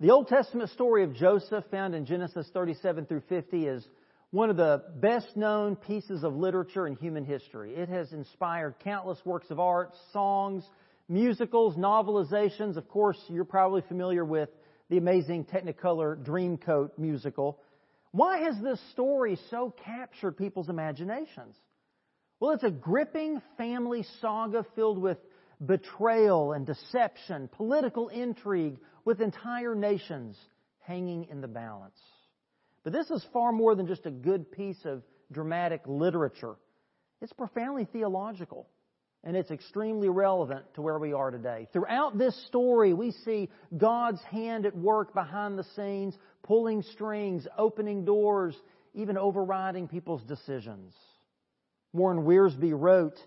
The Old Testament story of Joseph, found in Genesis 37 through 50, is one of the best known pieces of literature in human history. It has inspired countless works of art, songs, musicals, novelizations. Of course, you're probably familiar with the amazing Technicolor Dreamcoat musical. Why has this story so captured people's imaginations? Well, it's a gripping family saga filled with betrayal and deception, political intrigue, with entire nations hanging in the balance. But this is far more than just a good piece of dramatic literature. It's profoundly theological, and it's extremely relevant to where we are today. Throughout this story, we see God's hand at work behind the scenes, pulling strings, opening doors, even overriding people's decisions. Warren Wiersbe wrote,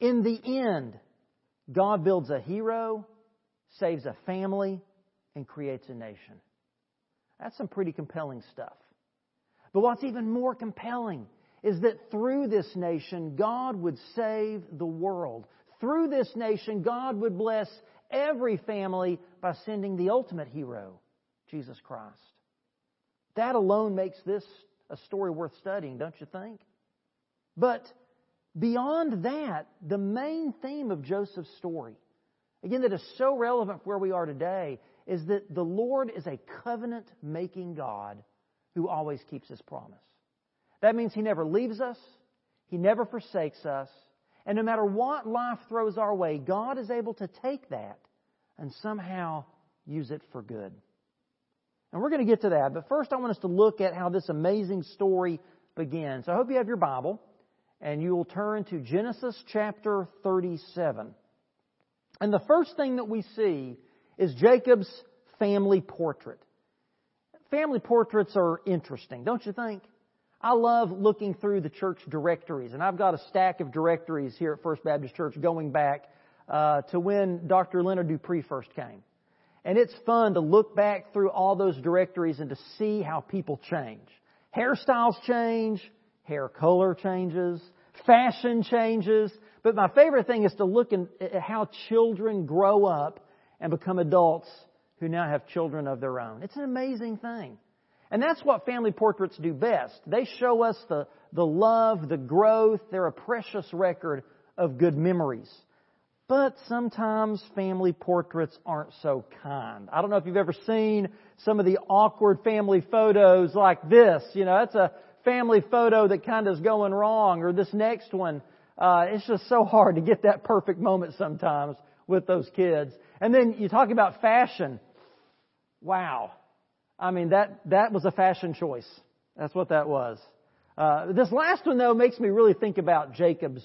In the end, God builds a hero, saves a family, and creates a nation. That's some pretty compelling stuff. But what's even more compelling is that through this nation, God would save the world. Through this nation, God would bless every family by sending the ultimate hero, Jesus Christ. That alone makes this a story worth studying, don't you think? But beyond that, the main theme of Joseph's story, again, that is so relevant for where we are today, is that the Lord is a covenant making God who always keeps his promise. That means he never leaves us, he never forsakes us, and no matter what life throws our way, God is able to take that and somehow use it for good. And we're going to get to that, but first I want us to look at how this amazing story begins. I hope you have your Bible and you will turn to Genesis chapter 37. And the first thing that we see is Jacob's family portrait. Family portraits are interesting, don't you think? I love looking through the church directories, and I've got a stack of directories here at First Baptist Church going back uh, to when Dr. Leonard Dupree first came. And it's fun to look back through all those directories and to see how people change. Hairstyles change, hair color changes, fashion changes, but my favorite thing is to look at how children grow up and become adults who now have children of their own. It's an amazing thing. And that's what family portraits do best. They show us the, the love, the growth. They're a precious record of good memories. But sometimes family portraits aren't so kind. I don't know if you've ever seen some of the awkward family photos like this. You know, that's a family photo that kind of is going wrong, or this next one. Uh, it's just so hard to get that perfect moment sometimes with those kids. And then you talk about fashion. Wow. I mean, that, that was a fashion choice. That's what that was. Uh, this last one, though, makes me really think about Jacob's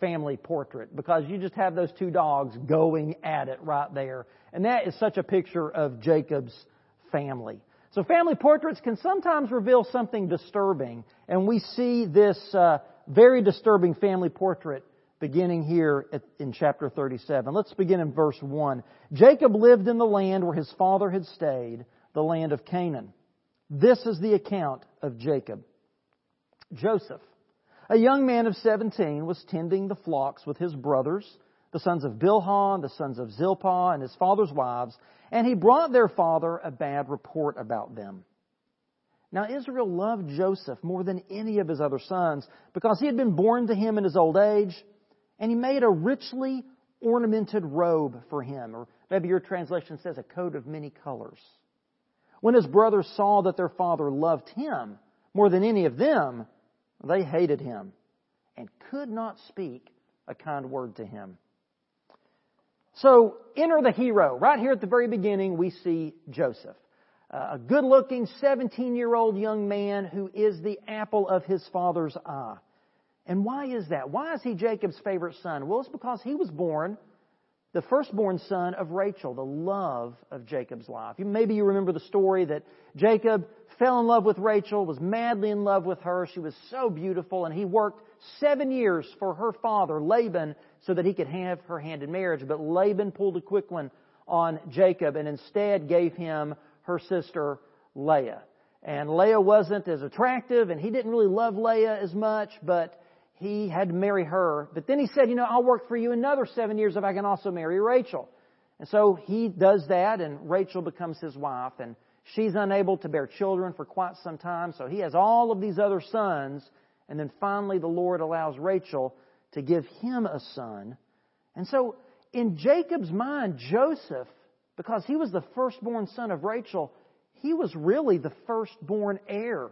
family portrait because you just have those two dogs going at it right there. And that is such a picture of Jacob's family. So family portraits can sometimes reveal something disturbing, and we see this uh, very disturbing family portrait beginning here at, in chapter 37. Let's begin in verse 1. Jacob lived in the land where his father had stayed, the land of Canaan. This is the account of Jacob. Joseph, a young man of 17, was tending the flocks with his brothers, the sons of Bilhah, the sons of Zilpah, and his father's wives, and he brought their father a bad report about them. Now Israel loved Joseph more than any of his other sons because he had been born to him in his old age, and he made a richly ornamented robe for him, or maybe your translation says a coat of many colors. When his brothers saw that their father loved him more than any of them, they hated him and could not speak a kind word to him. So, enter the hero. Right here at the very beginning, we see Joseph. A good looking 17 year old young man who is the apple of his father's eye. And why is that? Why is he Jacob's favorite son? Well, it's because he was born the firstborn son of Rachel, the love of Jacob's life. Maybe you remember the story that Jacob fell in love with Rachel, was madly in love with her. She was so beautiful, and he worked seven years for her father, Laban, so that he could have her hand in marriage. But Laban pulled a quick one on Jacob and instead gave him her sister Leah. And Leah wasn't as attractive, and he didn't really love Leah as much, but he had to marry her. But then he said, you know, I'll work for you another seven years if I can also marry Rachel. And so he does that, and Rachel becomes his wife, and she's unable to bear children for quite some time, so he has all of these other sons, and then finally the Lord allows Rachel to give him a son. And so in Jacob's mind, Joseph, because he was the firstborn son of Rachel, he was really the firstborn heir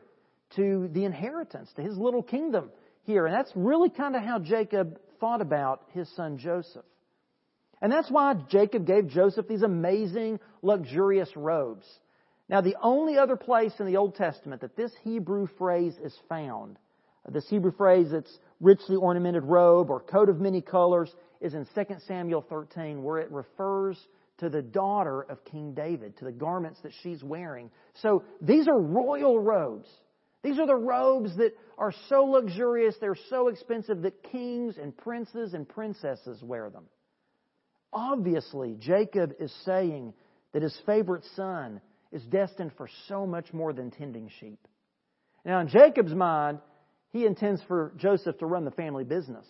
to the inheritance, to his little kingdom here. And that's really kind of how Jacob thought about his son Joseph. And that's why Jacob gave Joseph these amazing, luxurious robes. Now, the only other place in the Old Testament that this Hebrew phrase is found, this Hebrew phrase that's richly ornamented robe or coat of many colors, is in 2 Samuel 13, where it refers to the daughter of King David, to the garments that she's wearing. So these are royal robes. These are the robes that are so luxurious, they're so expensive that kings and princes and princesses wear them. Obviously, Jacob is saying that his favorite son is destined for so much more than tending sheep. Now, in Jacob's mind, he intends for Joseph to run the family business.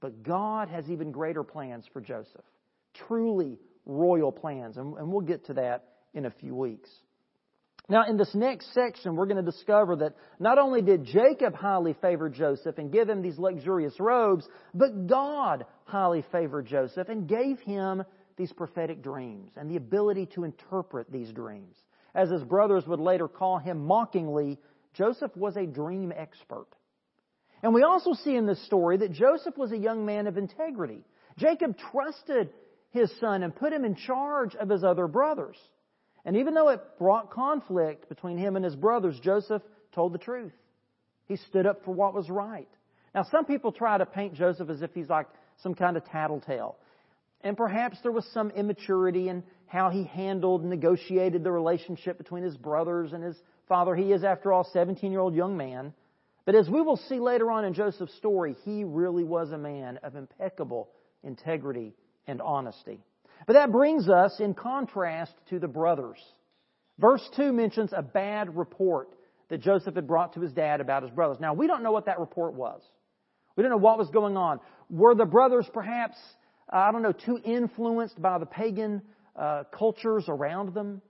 But God has even greater plans for Joseph. Truly royal plans. And, we'll get to that in a few weeks. Now, in this next section, we're going to discover that not only did Jacob highly favor Joseph and give him these luxurious robes, but God highly favored Joseph and gave him these prophetic dreams and the ability to interpret these dreams. As his brothers would later call him mockingly, Joseph was a dream expert. And we also see in this story that Joseph was a young man of integrity. Jacob trusted his son and put him in charge of his other brothers. And even though it brought conflict between him and his brothers, Joseph told the truth. He stood up for what was right. Now, some people try to paint Joseph as if he's like some kind of tattletale. And perhaps there was some immaturity in how he handled and negotiated the relationship between his brothers and his father. He is, after all, a 17 year old young man. But as we will see later on in Joseph's story, he really was a man of impeccable integrity and honesty. But that brings us in contrast to the brothers. Verse 2 mentions a bad report that Joseph had brought to his dad about his brothers. Now, we don't know what that report was. We don't know what was going on. Were the brothers perhaps, I don't know, too influenced by the pagan uh, cultures around them?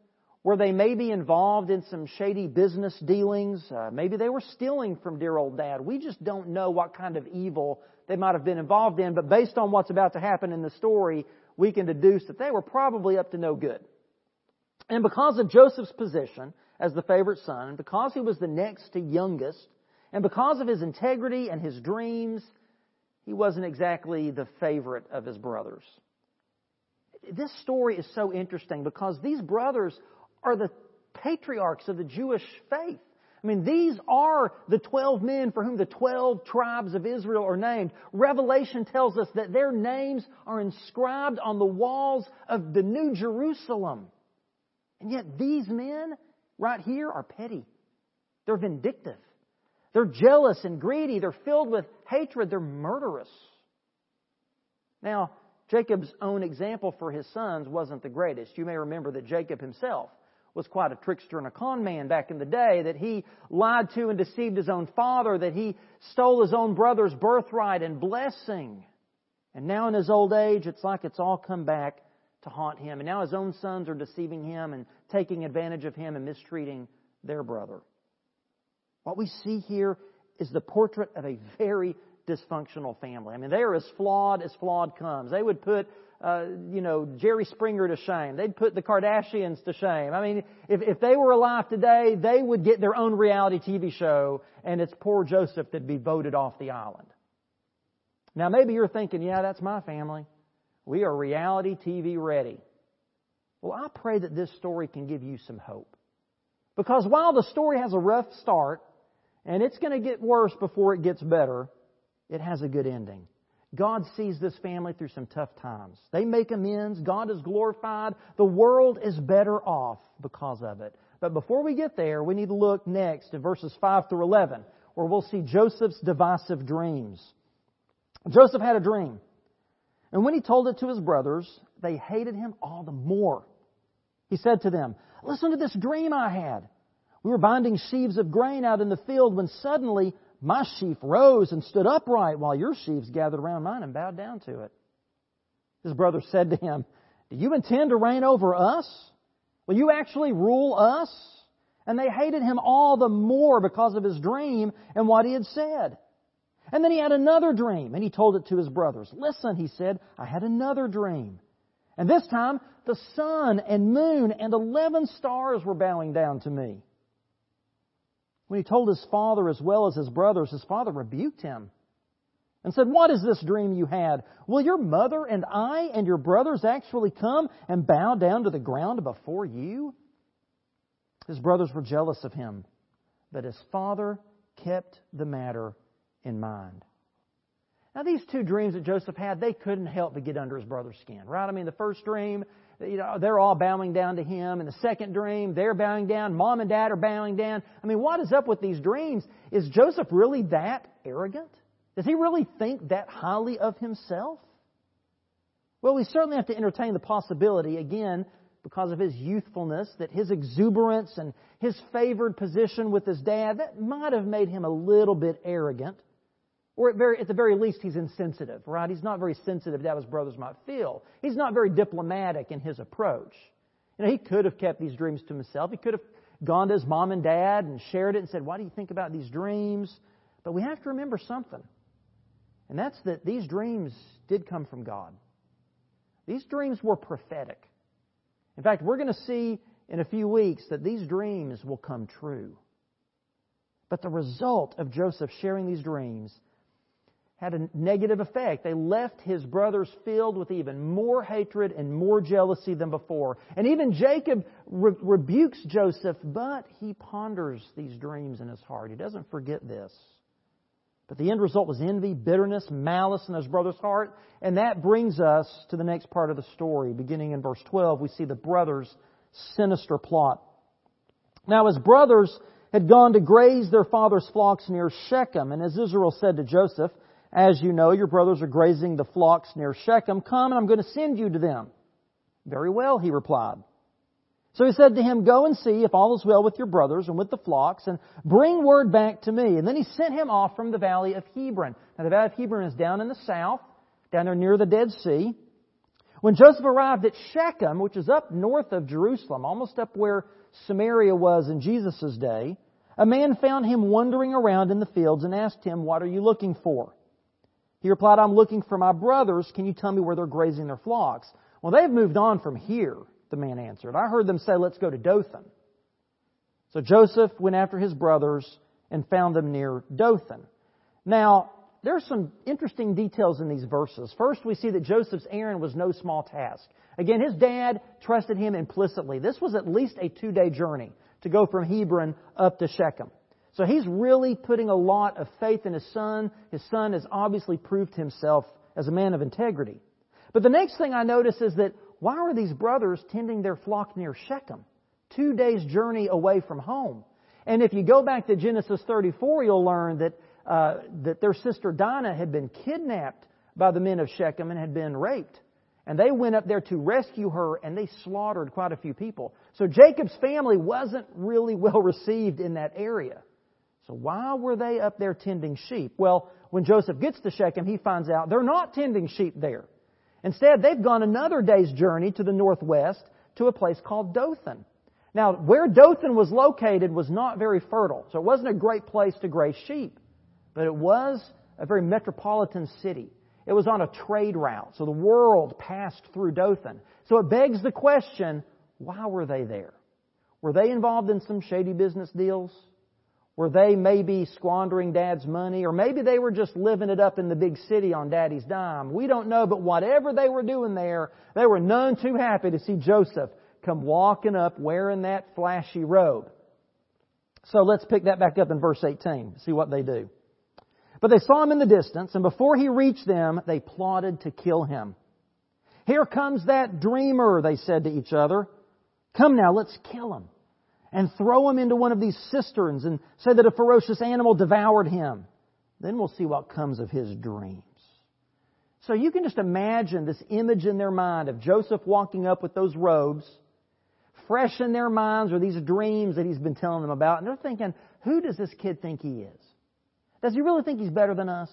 Were they maybe involved in some shady business dealings? Uh, maybe they were stealing from dear old dad. We just don't know what kind of evil they might have been involved in, but based on what's about to happen in the story, we can deduce that they were probably up to no good. And because of Joseph's position as the favorite son, because he was the next to youngest, and because of his integrity and his dreams, he wasn't exactly the favorite of his brothers. This story is so interesting because these brothers are the patriarchs of the Jewish faith. I mean, these are the 12 men for whom the 12 tribes of Israel are named. Revelation tells us that their names are inscribed on the walls of the New Jerusalem. And yet these men right here are petty. They're vindictive. They're jealous and greedy. They're filled with hatred. They're murderous. Now, Jacob's own example for his sons wasn't the greatest. You may remember that Jacob himself was quite a trickster and a con man back in the day, that he lied to and deceived his own father, that he stole his own brother's birthright and blessing. And now in his old age, it's like it's all come back to haunt him. And now his own sons are deceiving him and taking advantage of him and mistreating their brother. What we see here is the portrait of a very dysfunctional family. I mean, they are as flawed as flawed comes. They would put uh, you know, Jerry Springer to shame. They'd put the Kardashians to shame. I mean, if, if they were alive today, they would get their own reality TV show, and it's poor Joseph that'd be voted off the island. Now, maybe you're thinking, yeah, that's my family. We are reality TV ready. Well, I pray that this story can give you some hope. Because while the story has a rough start, and it's going to get worse before it gets better, it has a good ending. God sees this family through some tough times. They make amends. God is glorified. The world is better off because of it. But before we get there, we need to look next at verses 5 through 11, where we'll see Joseph's divisive dreams. Joseph had a dream. And when he told it to his brothers, they hated him all the more. He said to them, Listen to this dream I had. We were binding sheaves of grain out in the field when suddenly my sheaf rose and stood upright while your sheaves gathered around mine and bowed down to it. His brother said to him, Do you intend to reign over us? Will you actually rule us? And they hated him all the more because of his dream and what he had said. And then he had another dream, and he told it to his brothers. Listen, he said, I had another dream. And this time, the sun and moon and eleven stars were bowing down to me. When he told his father as well as his brothers, his father rebuked him and said, What is this dream you had? Will your mother and I and your brothers actually come and bow down to the ground before you? His brothers were jealous of him, but his father kept the matter in mind. Now, these two dreams that Joseph had, they couldn't help but get under his brother's skin, right? I mean, the first dream, you know, they're all bowing down to him. In the second dream, they're bowing down. Mom and dad are bowing down. I mean, what is up with these dreams? Is Joseph really that arrogant? Does he really think that highly of himself? Well, we certainly have to entertain the possibility, again, because of his youthfulness, that his exuberance and his favored position with his dad, that might have made him a little bit arrogant. Or at, very, at the very least, he's insensitive, right? He's not very sensitive to how his brothers might feel. He's not very diplomatic in his approach. You know, he could have kept these dreams to himself. He could have gone to his mom and dad and shared it and said, Why do you think about these dreams? But we have to remember something. And that's that these dreams did come from God. These dreams were prophetic. In fact, we're going to see in a few weeks that these dreams will come true. But the result of Joseph sharing these dreams had a negative effect. They left his brothers filled with even more hatred and more jealousy than before. And even Jacob re- rebukes Joseph, but he ponders these dreams in his heart. He doesn't forget this. But the end result was envy, bitterness, malice in his brother's heart. And that brings us to the next part of the story. Beginning in verse 12, we see the brothers' sinister plot. Now, his brothers had gone to graze their father's flocks near Shechem. And as Israel said to Joseph, As you know, your brothers are grazing the flocks near Shechem. Come, and I'm going to send you to them. Very well, he replied. So he said to him, Go and see if all is well with your brothers and with the flocks, and bring word back to me. And then he sent him off from the valley of Hebron. Now the valley of Hebron is down in the south, down there near the Dead Sea. When Joseph arrived at Shechem, which is up north of Jerusalem, almost up where Samaria was in Jesus' day, a man found him wandering around in the fields and asked him, What are you looking for? He replied, I'm looking for my brothers. Can you tell me where they're grazing their flocks? Well, they've moved on from here the man answered. I heard them say, Let's go to Dothan. So Joseph went after his brothers and found them near Dothan. Now, there are some interesting details in these verses. First, we see that Joseph's errand was no small task. Again, his dad trusted him implicitly. This was at least a two day journey to go from Hebron up to Shechem. So he's really putting a lot of faith in his son. His son has obviously proved himself as a man of integrity. But the next thing I notice is that why were these brothers tending their flock near Shechem? Two days' journey away from home. And if you go back to Genesis 34, you'll learn that, uh, that their sister Dinah had been kidnapped by the men of Shechem and had been raped. And they went up there to rescue her and they slaughtered quite a few people. So Jacob's family wasn't really well received in that area. So why were they up there tending sheep? Well, when Joseph gets to Shechem, he finds out they're not tending sheep there. Instead, they've gone another day's journey to the northwest to a place called Dothan. Now, where Dothan was located was not very fertile, so it wasn't a great place to graze sheep, but it was a very metropolitan city. It was on a trade route, so the world passed through Dothan. So it begs the question, why were they there? Were they involved in some shady business deals? Were they maybe squandering dad's money? Or maybe they were just living it up in the big city on daddy's dime. We don't know, but whatever they were doing there, they were none too happy to see Joseph come walking up wearing that flashy robe. So let's pick that back up in verse 18, see what they do. But they saw him in the distance, and before he reached them, they plotted to kill him. Here comes that dreamer, they said to each other. Come now, let's kill him and throw him into one of these cisterns and say that a ferocious animal devoured him. Then we'll see what comes of his dreams. So you can just imagine this image in their mind of Joseph walking up with those robes, fresh in their minds are these dreams that he's been telling them about, and they're thinking, who does this kid think he is? Does he really think he's better than us?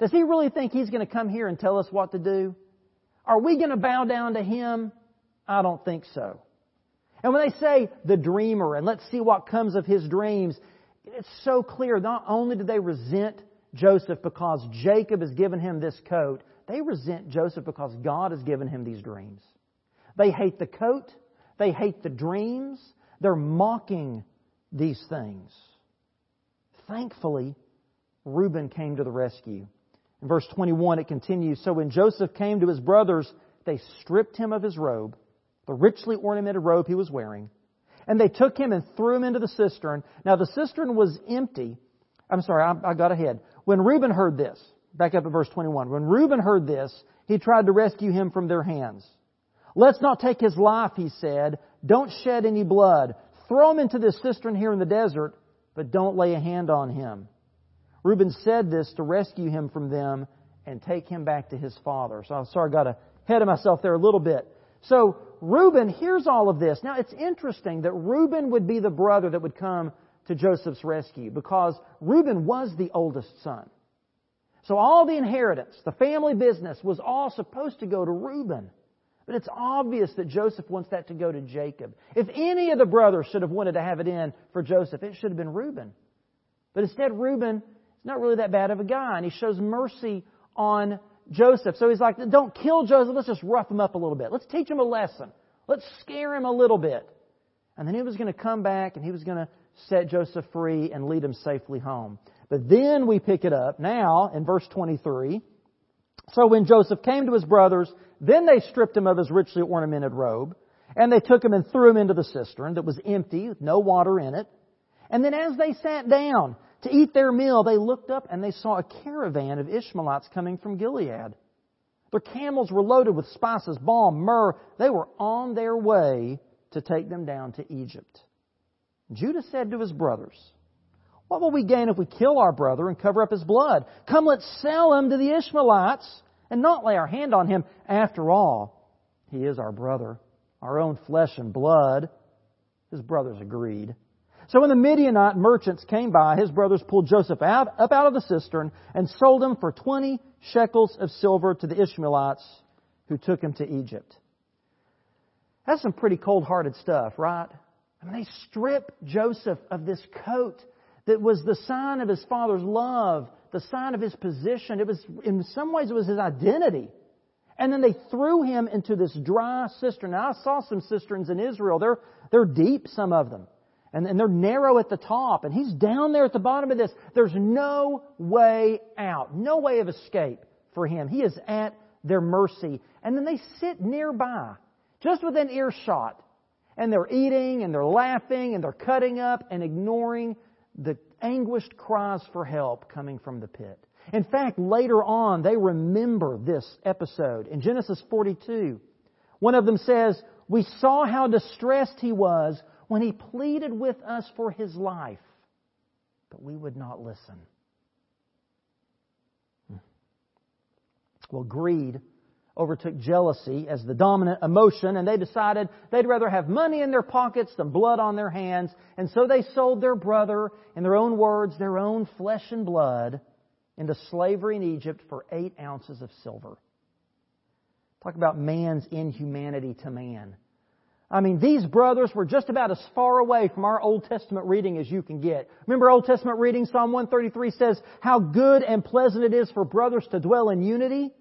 Does he really think he's going to come here and tell us what to do? Are we going to bow down to him? I don't think so. And when they say the dreamer, and let's see what comes of his dreams, it's so clear. Not only do they resent Joseph because Jacob has given him this coat, they resent Joseph because God has given him these dreams. They hate the coat. They hate the dreams. They're mocking these things. Thankfully, Reuben came to the rescue. In verse 21, it continues So when Joseph came to his brothers, they stripped him of his robe, the richly ornamented robe he was wearing, and they took him and threw him into the cistern. Now the cistern was empty. I'm sorry, I, I got ahead. When Reuben heard this, back up at verse 21, when Reuben heard this, he tried to rescue him from their hands. Let's not take his life, he said. Don't shed any blood. Throw him into this cistern here in the desert, but don't lay a hand on him. Reuben said this to rescue him from them and take him back to his father. So I'm sorry I got ahead of myself there a little bit. So Reuben hears all of this. Now it's interesting that Reuben would be the brother that would come to Joseph's rescue because Reuben was the oldest son. So all the inheritance, the family business was all supposed to go to Reuben. But it's obvious that Joseph wants that to go to Jacob. If any of the brothers should have wanted to have it in for Joseph, it should have been Reuben. But instead, Reuben is not really that bad of a guy, and he shows mercy on Joseph. So he's like, don't kill Joseph, let's just rough him up a little bit. Let's teach him a lesson. Let's scare him a little bit. And then he was going to come back and he was going to set Joseph free and lead him safely home. But then we pick it up now in verse 23. So when Joseph came to his brothers, then they stripped him of his richly ornamented robe, and they took him and threw him into the cistern that was empty, with no water in it. And then as they sat down to eat their meal, they looked up and they saw a caravan of Ishmaelites coming from Gilead. Their camels were loaded with spices, balm, myrrh. They were on their way to take them down to Egypt. Judah said to his brothers, What will we gain if we kill our brother and cover up his blood? Come, let's sell him to the Ishmaelites and not lay our hand on him. After all, he is our brother, our own flesh and blood. His brothers agreed. So when the Midianite merchants came by, his brothers pulled Joseph out, up out of the cistern and sold him for 20 shekels of silver to the Ishmaelites who took him to Egypt. That's some pretty cold hearted stuff, right? I mean, they strip Joseph of this coat that was the sign of his father's love the sign of his position. It was, in some ways, it was his identity. And then they threw him into this dry cistern. Now, I saw some cisterns in Israel. They're, they're deep, some of them. And, and they're narrow at the top. And he's down there at the bottom of this. There's no way out, no way of escape for him. He is at their mercy. And then they sit nearby, just within earshot. And they're eating and they're laughing and they're cutting up and ignoring the anguished cries for help coming from the pit. In fact, later on, they remember this episode. In Genesis 42, one of them says, We saw how distressed he was when he pleaded with us for his life, but we would not listen. Well, greed overtook jealousy as the dominant emotion, and they decided they'd rather have money in their pockets than blood on their hands, and so they sold their brother, in their own words, their own flesh and blood, into slavery in Egypt for eight ounces of silver. Talk about man's inhumanity to man. I mean, these brothers were just about as far away from our Old Testament reading as you can get. Remember Old Testament reading? Psalm 133 says, How good and pleasant it is for brothers to dwell in unity.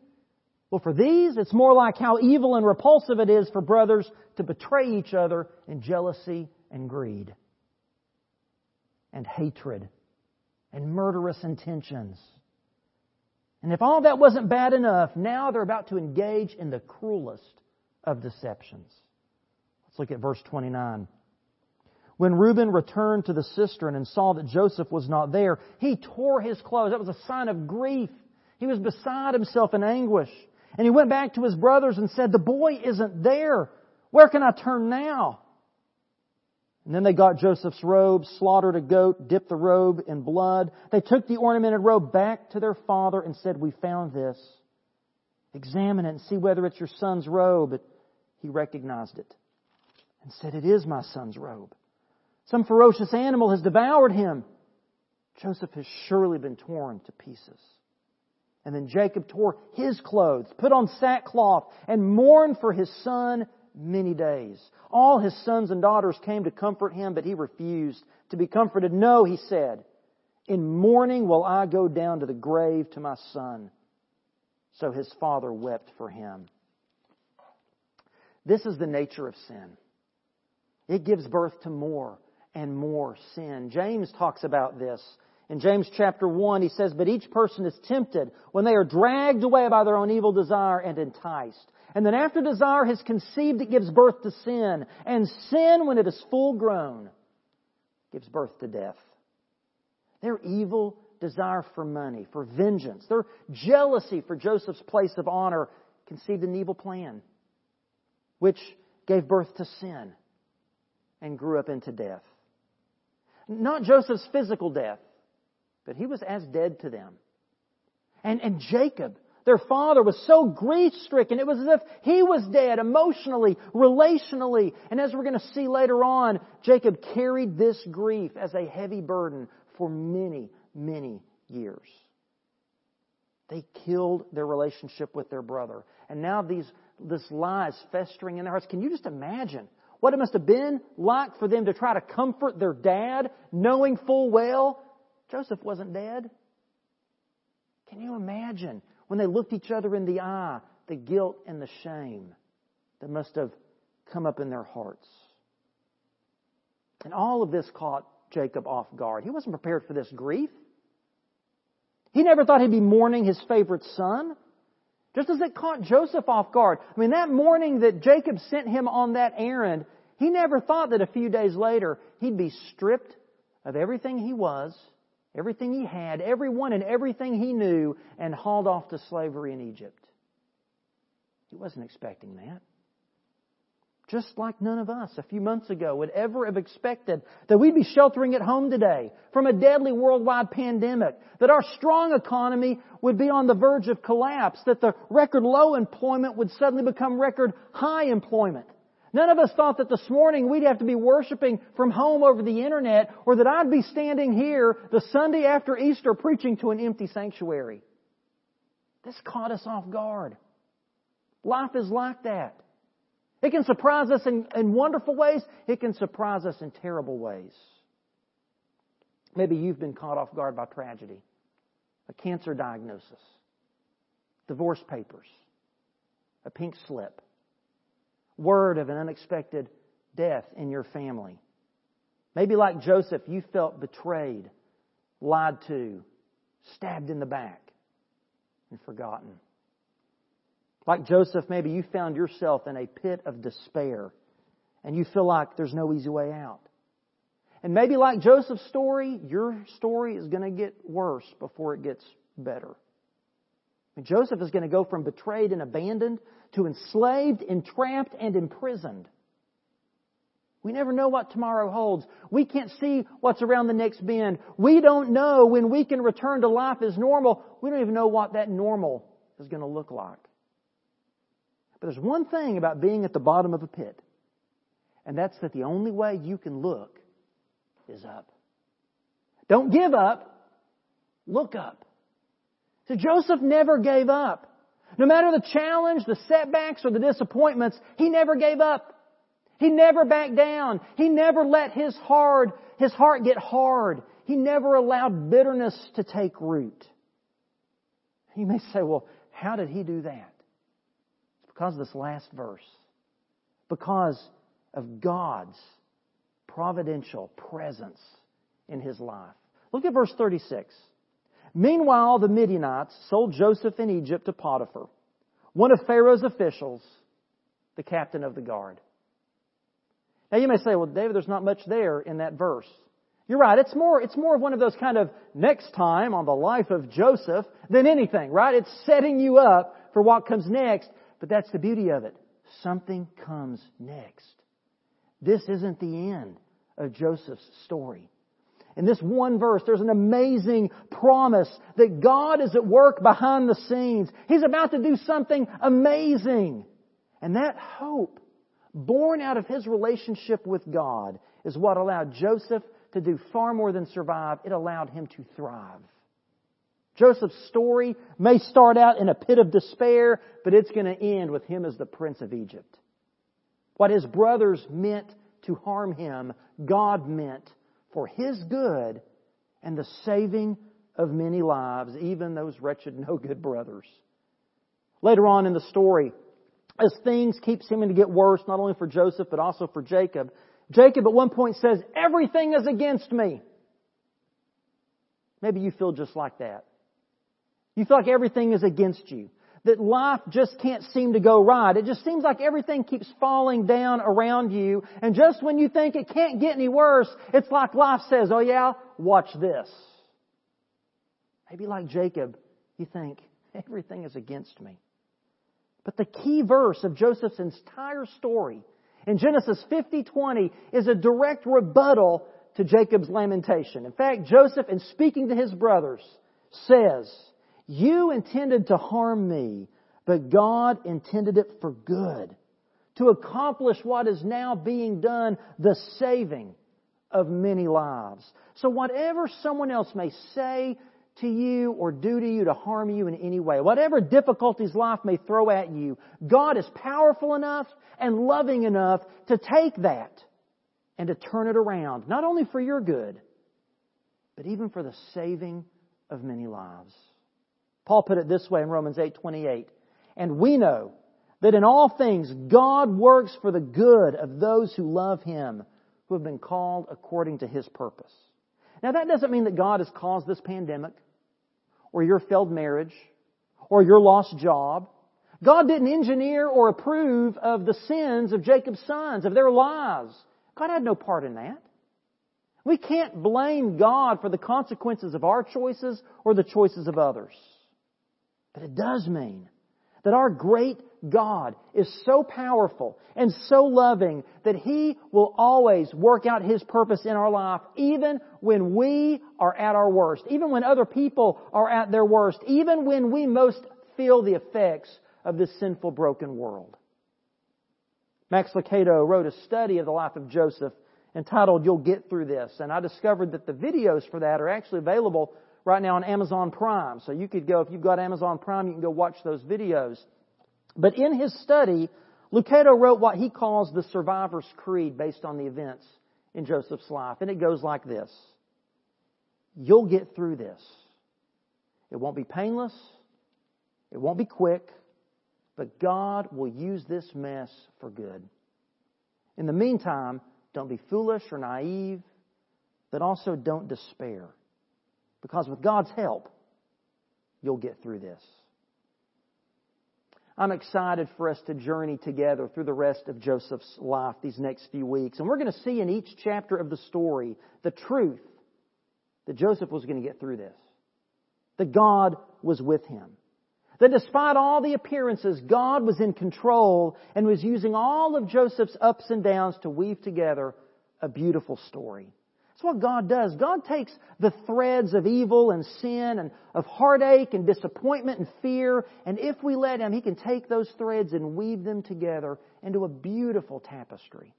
Well, for these, it's more like how evil and repulsive it is for brothers to betray each other in jealousy and greed and hatred and murderous intentions. And if all that wasn't bad enough, now they're about to engage in the cruelest of deceptions. Let's look at verse 29. When Reuben returned to the cistern and saw that Joseph was not there, he tore his clothes. That was a sign of grief. He was beside himself in anguish. And he went back to his brothers and said, The boy isn't there. Where can I turn now? And then they got Joseph's robe, slaughtered a goat, dipped the robe in blood. They took the ornamented robe back to their father and said, We found this. Examine it and see whether it's your son's robe. He recognized it and said, It is my son's robe. Some ferocious animal has devoured him. Joseph has surely been torn to pieces. And then Jacob tore his clothes, put on sackcloth, and mourned for his son many days. All his sons and daughters came to comfort him, but he refused to be comforted. No, he said, in mourning will I go down to the grave to my son. So his father wept for him. This is the nature of sin. It gives birth to more and more sin. James talks about this. In James chapter 1, he says, But each person is tempted when they are dragged away by their own evil desire and enticed. And then after desire has conceived, it gives birth to sin. And sin, when it is full grown, gives birth to death. Their evil desire for money, for vengeance, their jealousy for Joseph's place of honor conceived an evil plan, which gave birth to sin and grew up into death. Not Joseph's physical death, but he was as dead to them. And, and Jacob, their father, was so grief stricken. It was as if he was dead emotionally, relationally. And as we're going to see later on, Jacob carried this grief as a heavy burden for many, many years. They killed their relationship with their brother. And now these, this lie is festering in their hearts. Can you just imagine what it must have been like for them to try to comfort their dad, knowing full well Joseph wasn't dead. Can you imagine when they looked each other in the eye, the guilt and the shame that must have come up in their hearts? And all of this caught Jacob off guard. He wasn't prepared for this grief. He never thought he'd be mourning his favorite son. Just as it caught Joseph off guard. I mean, that morning that Jacob sent him on that errand, he never thought that a few days later he'd be stripped of everything he was, everything he had, everyone and everything he knew, and hauled off to slavery in Egypt. He wasn't expecting that. Just like none of us a few months ago would ever have expected that we'd be sheltering at home today from a deadly worldwide pandemic, that our strong economy would be on the verge of collapse, that the record low employment would suddenly become record high employment. None of us thought that this morning we'd have to be worshiping from home over the internet or that I'd be standing here the Sunday after Easter preaching to an empty sanctuary. This caught us off guard. Life is like that. It can surprise us in, in wonderful ways. It can surprise us in terrible ways. Maybe you've been caught off guard by tragedy, a cancer diagnosis, divorce papers, a pink slip, word of an unexpected death in your family. Maybe like Joseph, you felt betrayed, lied to, stabbed in the back, and forgotten. Like Joseph, maybe you found yourself in a pit of despair and you feel like there's no easy way out. And maybe like Joseph's story, your story is going to get worse before it gets better. Joseph is going to go from betrayed and abandoned to enslaved, entrapped, and imprisoned. We never know what tomorrow holds. We can't see what's around the next bend. We don't know when we can return to life as normal. We don't even know what that normal is going to look like. But there's one thing about being at the bottom of a pit, and that's that the only way you can look is up. Don't give up. Look up. So Joseph never gave up. No matter the challenge, the setbacks, or the disappointments, he never gave up. He never backed down. He never let his hard, his heart get hard. He never allowed bitterness to take root. You may say, well, how did he do that? It's because of this last verse. Because of God's providential presence in his life. Look at verse 36. Meanwhile, the Midianites sold Joseph in Egypt to Potiphar, one of Pharaoh's officials, the captain of the guard. Now you may say, well, David, there's not much there in that verse. You're right. It's more, it's more of one of those kind of next time on the life of Joseph than anything, right? It's setting you up for what comes next, but that's the beauty of it. Something comes next. This isn't the end of Joseph's story. In this one verse, there's an amazing promise that God is at work behind the scenes. He's about to do something amazing. And that hope, born out of his relationship with God, is what allowed Joseph to do far more than survive. It allowed him to thrive. Joseph's story may start out in a pit of despair, but it's going to end with him as the prince of Egypt. What his brothers meant to harm him, God meant for his good and the saving of many lives, even those wretched, no good brothers. Later on in the story, as things keep seeming to get worse, not only for Joseph, but also for Jacob, Jacob at one point says, Everything is against me. Maybe you feel just like that. You feel like everything is against you. That life just can't seem to go right. It just seems like everything keeps falling down around you. And just when you think it can't get any worse, it's like life says, oh yeah, watch this. Maybe like Jacob, you think, everything is against me. But the key verse of Joseph's entire story in Genesis 50:20 is a direct rebuttal to Jacob's lamentation. In fact, Joseph, in speaking to his brothers, says, You intended to harm me, but God intended it for good, to accomplish what is now being done, the saving of many lives. So whatever someone else may say to you or do to you to harm you in any way, whatever difficulties life may throw at you, God is powerful enough and loving enough to take that and to turn it around, not only for your good, but even for the saving of many lives. Paul put it this way in Romans 8:28, and we know that in all things God works for the good of those who love him, who have been called according to his purpose. Now that doesn't mean that God has caused this pandemic or your failed marriage or your lost job. God didn't engineer or approve of the sins of Jacob's sons, of their lives. God had no part in that. We can't blame God for the consequences of our choices or the choices of others. But it does mean that our great God is so powerful and so loving that He will always work out His purpose in our life even when we are at our worst, even when other people are at their worst, even when we most feel the effects of this sinful, broken world. Max Lucado wrote a study of the life of Joseph entitled You'll Get Through This. And I discovered that the videos for that are actually available right now on Amazon Prime. So you could go, if you've got Amazon Prime, you can go watch those videos. But in his study, Lucado wrote what he calls the survivor's creed based on the events in Joseph's life. And it goes like this. You'll get through this. It won't be painless. It won't be quick. But God will use this mess for good. In the meantime, don't be foolish or naive, but also don't despair. Because with God's help, you'll get through this. I'm excited for us to journey together through the rest of Joseph's life these next few weeks. And we're going to see in each chapter of the story the truth that Joseph was going to get through this. That God was with him. That despite all the appearances, God was in control and was using all of Joseph's ups and downs to weave together a beautiful story. That's what God does. God takes the threads of evil and sin and of heartache and disappointment and fear, and if we let Him, He can take those threads and weave them together into a beautiful tapestry.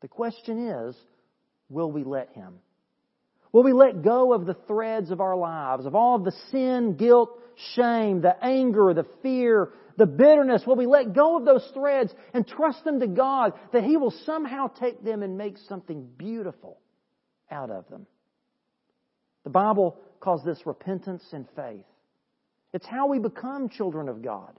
The question is, will we let Him? Will we let go of the threads of our lives, of all of the sin, guilt, shame, the anger, the fear, the bitterness? Will we let go of those threads and trust them to God that He will somehow take them and make something beautiful out of them? The Bible calls this repentance and faith. It's how we become children of God.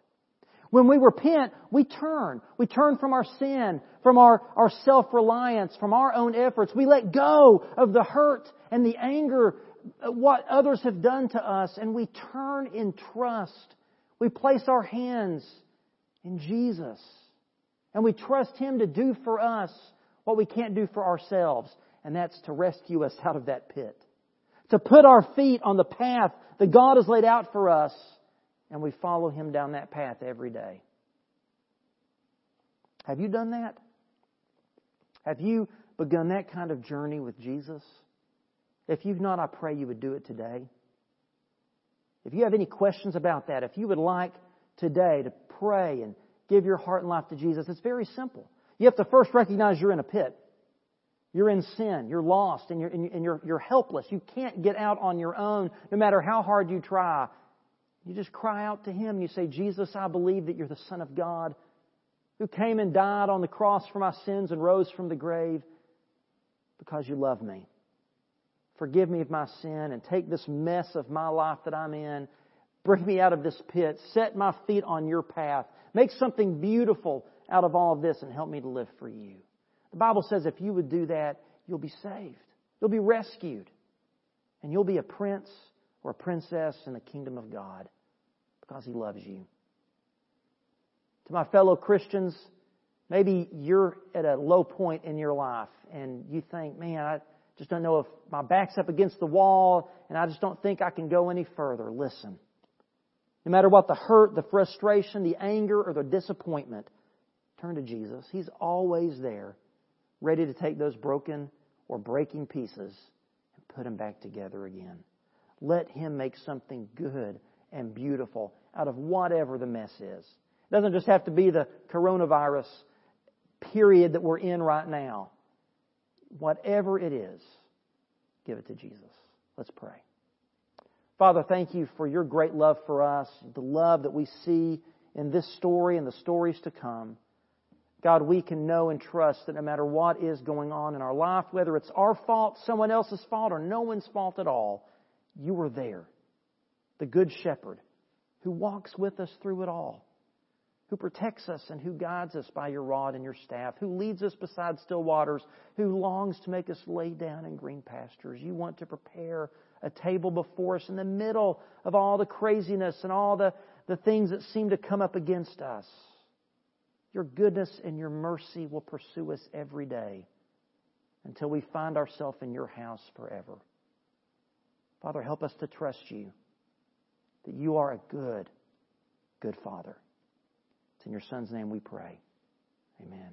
When we repent, we turn. We turn from our sin, from our, our self-reliance, from our own efforts. We let go of the hurt and the anger, uh, what others have done to us, and we turn in trust. We place our hands in Jesus. And we trust Him to do for us what we can't do for ourselves, and that's to rescue us out of that pit. To put our feet on the path that God has laid out for us and we follow Him down that path every day. Have you done that? Have you begun that kind of journey with Jesus? If you've not, I pray you would do it today. If you have any questions about that, if you would like today to pray and give your heart and life to Jesus, it's very simple. You have to first recognize you're in a pit. You're in sin. You're lost and you're, and you're, you're helpless. You can't get out on your own no matter how hard you try. You just cry out to Him. You say, Jesus, I believe that you're the Son of God who came and died on the cross for my sins and rose from the grave because you love me. Forgive me of my sin and take this mess of my life that I'm in. Bring me out of this pit. Set my feet on your path. Make something beautiful out of all of this and help me to live for you. The Bible says if you would do that, you'll be saved. You'll be rescued. And you'll be a prince or a princess in the kingdom of God because He loves you. To my fellow Christians, maybe you're at a low point in your life and you think, man, I just don't know if my back's up against the wall and I just don't think I can go any further. Listen. No matter what the hurt, the frustration, the anger, or the disappointment, turn to Jesus. He's always there, ready to take those broken or breaking pieces and put them back together again. Let Him make something good and beautiful out of whatever the mess is. It doesn't just have to be the coronavirus period that we're in right now. Whatever it is, give it to Jesus. Let's pray. Father, thank you for your great love for us, the love that we see in this story and the stories to come. God, we can know and trust that no matter what is going on in our life, whether it's our fault, someone else's fault, or no one's fault at all, you are there. The Good Shepherd who walks with us through it all, who protects us and who guides us by your rod and your staff, who leads us beside still waters, who longs to make us lay down in green pastures. You want to prepare a table before us in the middle of all the craziness and all the, the things that seem to come up against us. Your goodness and your mercy will pursue us every day until we find ourselves in your house forever. Father, help us to trust you that you are a good, good Father. It's in your Son's name we pray. Amen.